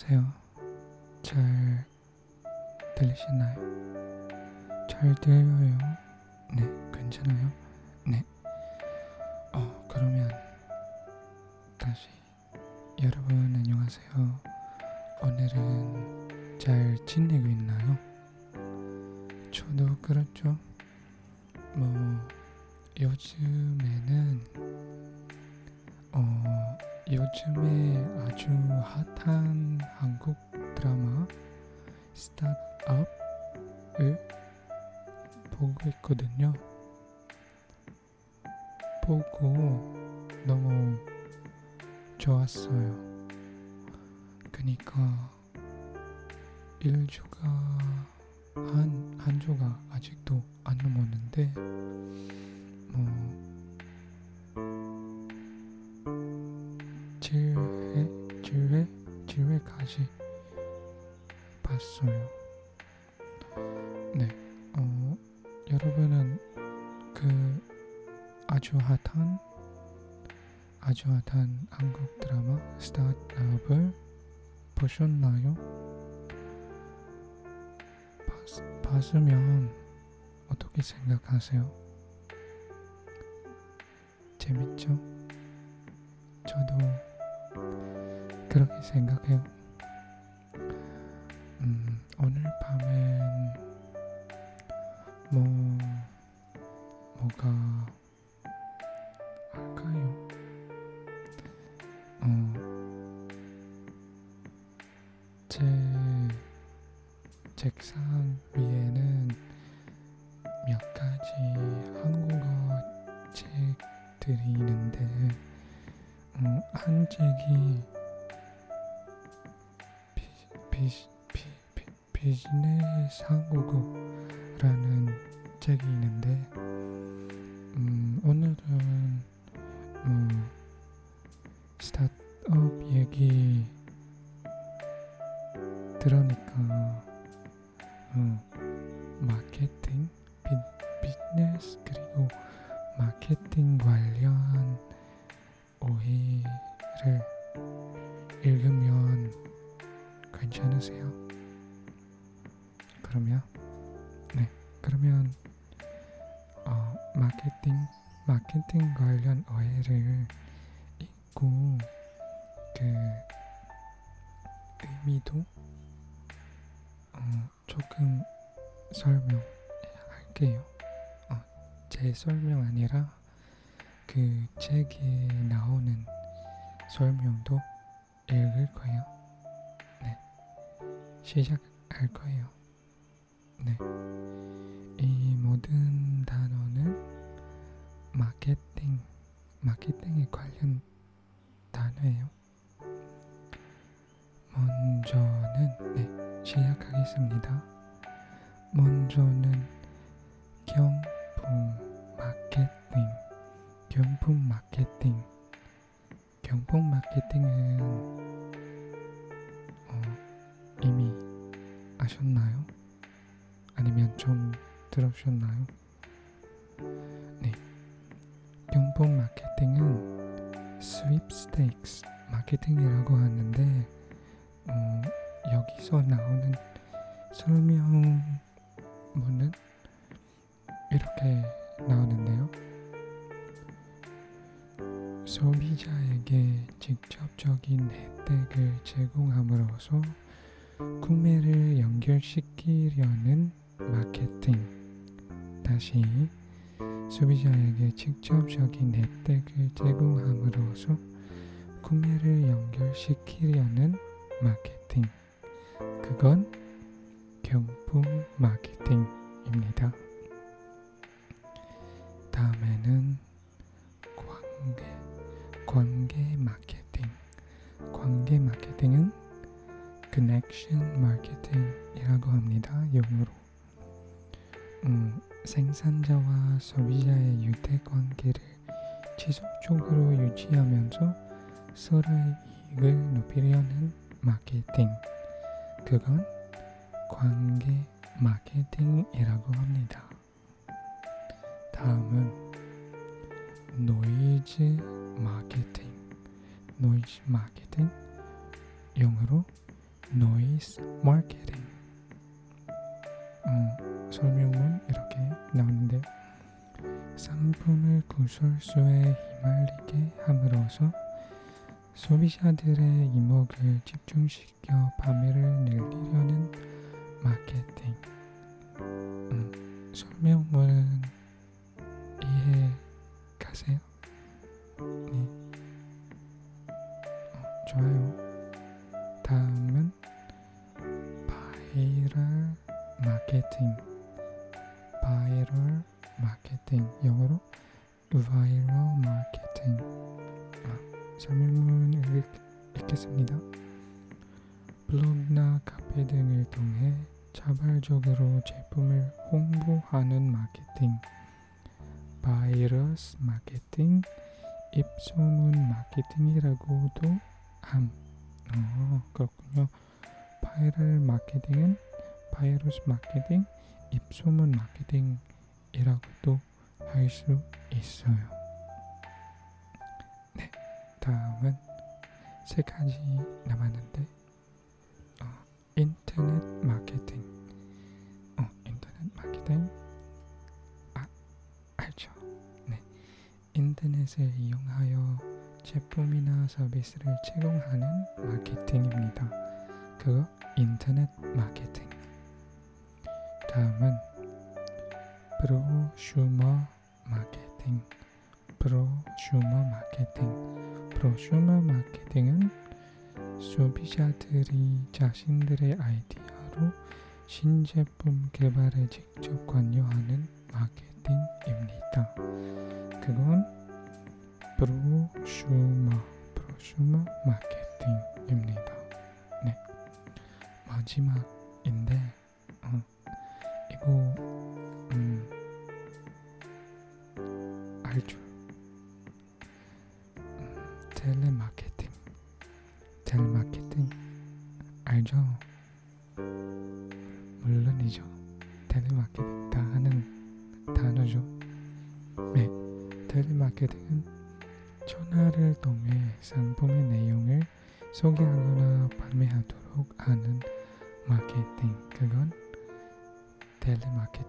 안녕하세요. 잘 들리시나요? 잘 들려요? 네, 괜찮아요? 네. 어, 그러면 다시 여러분 안녕하세요. 오늘은 잘 지내고 있나요? 저도 그렇죠. 뭐 요즘에는 어 요즘에 아주 핫한 보고 있거든요. 보고 너무 좋았어요. 그니까 일주가 한, 한 주가 아직도 안 넘었는데 뭐 아주 핫한 한국 드라마 스타트업을 보셨나요? 봤, 봤으면 어떻게 생각하세요? 재밌죠? 저도 그렇게 생각해요. 음, 오늘 밤엔 뭐 뭐가 할까요? 책상 위에는 몇 가지 한국어 책들이 있는데 음, 한 책이 비즈니스 한국어라는 책이 있는데 음, 오늘은 음, 스타트업 얘기 괜찮으세요? 그러면 네 그러면 어, 마케팅 마케팅 관련 오해를 읽고 그 의미도 어, 조금 설명할게요. 어, 제 설명 아니라 그 책에 나오는 설명도 읽을 거예요. 네. 시작할 거예요. 네. 이 모든 단어는 마케팅, 마케팅에 관련 단어예요. 먼저는, 네, 시작하겠습니다. 먼저는 아셨나요? 아니면 좀 들으셨나요? 네. 경품 마케팅은 스윕스테이크스 마케팅이라고 하는데 어, 여기서 나오는 설명문은 이렇게 나오는데요. 소비자에게 직접적인 혜택을 제공함으로써 구매를 연결시키려는 마케팅. 다시 소비자에게 직접적인 혜택을 제공함으로써 구매를 연결시키려는 마케팅. 그건 경품 마케팅입니다. 다음에는 관계, 관계 마케팅. 관계 마케팅은 connection marketing이라고 합니다. 영어로. 음, 생산자와 소비자의 유대 관계를 지속적으로 유지하면서 서로의 이익을 높이려는 마케팅. 그건 관계 마케팅이라고 합니다. 다음은 노이즈 마케팅. 노이즈 마케팅 영어로 noise marketing. 어, 설명문 이렇게 나오는데 상품을 구설수에 휘말리게 함으로써 소비자들의 이목을 집중시켜 판매를 늘리려는 마케팅. 음, 설명문은 이해 가세요? 네. 마케팅. 바이럴 마케팅. 영어로 viral marketing. 아, 설명문을 읽, 읽겠습니다. 블로그나 카페 등을 통해 자발적으로 제품을 홍보하는 마케팅. 바이러스 마케팅, 입소문 마케팅이라고도 함. 어, 그렇군요. 바이럴 마케팅은 바이러스 마케팅, 입소문 마케팅이라고도 할 수 있어요. 네, 다음은 세 가지 남았는데 어, 인터넷 마케팅. 어, 인터넷 마케팅 아, 알죠? 네, 인터넷을 이용하여 제품이나 서비스를 제공하는 마케팅입니다. 그거 인터넷 마케팅. 다음은 프로슈머 마케팅. 프로슈머 마케팅. 프로슈머 마케팅은 소비자들이 자신들의 아이디어로 신제품 개발에 직접 관여하는 마케팅입니다. 그건 프로슈머, 프로슈머 마케팅입니다. 네, 마지막인데 어, 이거 음, 알죠? 음, 텔레마케팅, 텔레마케팅 알죠? 물론이죠. 텔레마케팅 다 하는 단어죠. 네, 텔레마케팅은 전화를 통해 상품의 내용을 소개하거나 판매하도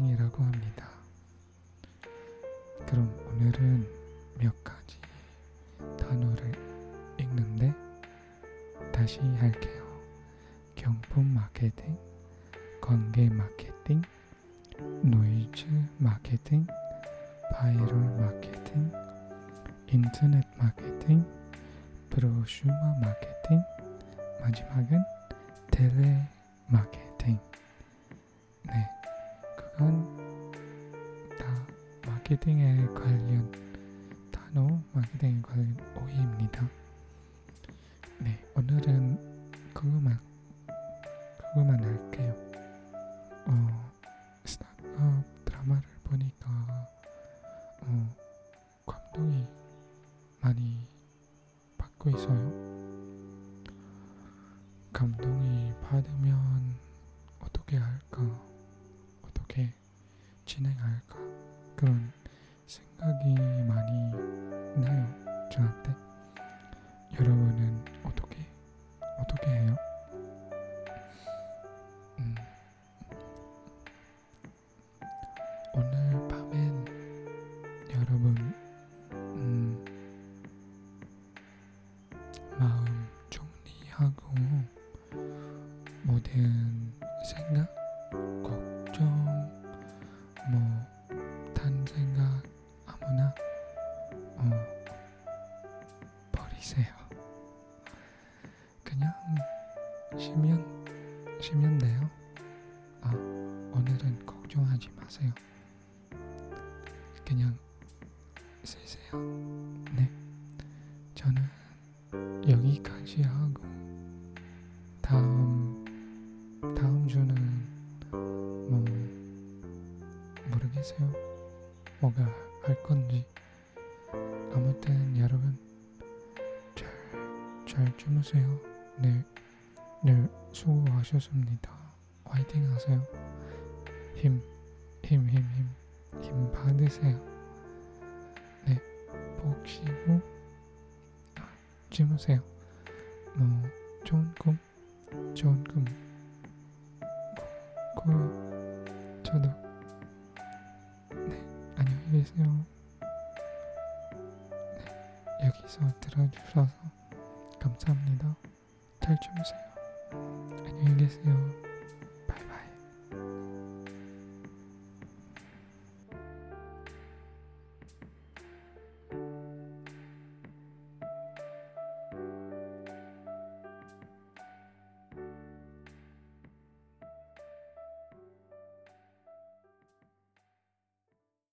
텔레마케팅이라고 합니다. 그럼 오늘은 몇 가지 단어를 읽는데 다시 할게요. 경품 마케팅, 관계 마케팅, 노이즈 마케팅, 바이럴 마케팅, 인터넷 마케팅, 프로슈머 마케팅, 마지막은 텔레 마케팅. 네, 그건 다 마케팅에 관련 단어, 마케팅에 관련 어휘입니다. 네, 오늘은 그거만 그거만 할게요. 진행할까? 그런 생각이 많이 쉬면 돼요. 아, 오늘은 걱정하지 마세요. 그냥 쉬세요. 네. 저는 여기까지 하고 다음 다음 주는 뭐 모르겠어요. 뭐가 할 건지 아무튼 여러분 잘 잘 주무세요. 네, 네 수고하셨습니다. 화이팅 하세요. 힘, 힘, 힘, 힘, 힘 받으세요. 네, 푹 쉬고 주무세요. 뭐 좋은 꿈 좋은 꿈 꾸- 꾸요. 저도 네 안녕히 계세요. 네 여기서 들어주셔서 감사합니다. 잘 주무세요. 안녕히 계세요.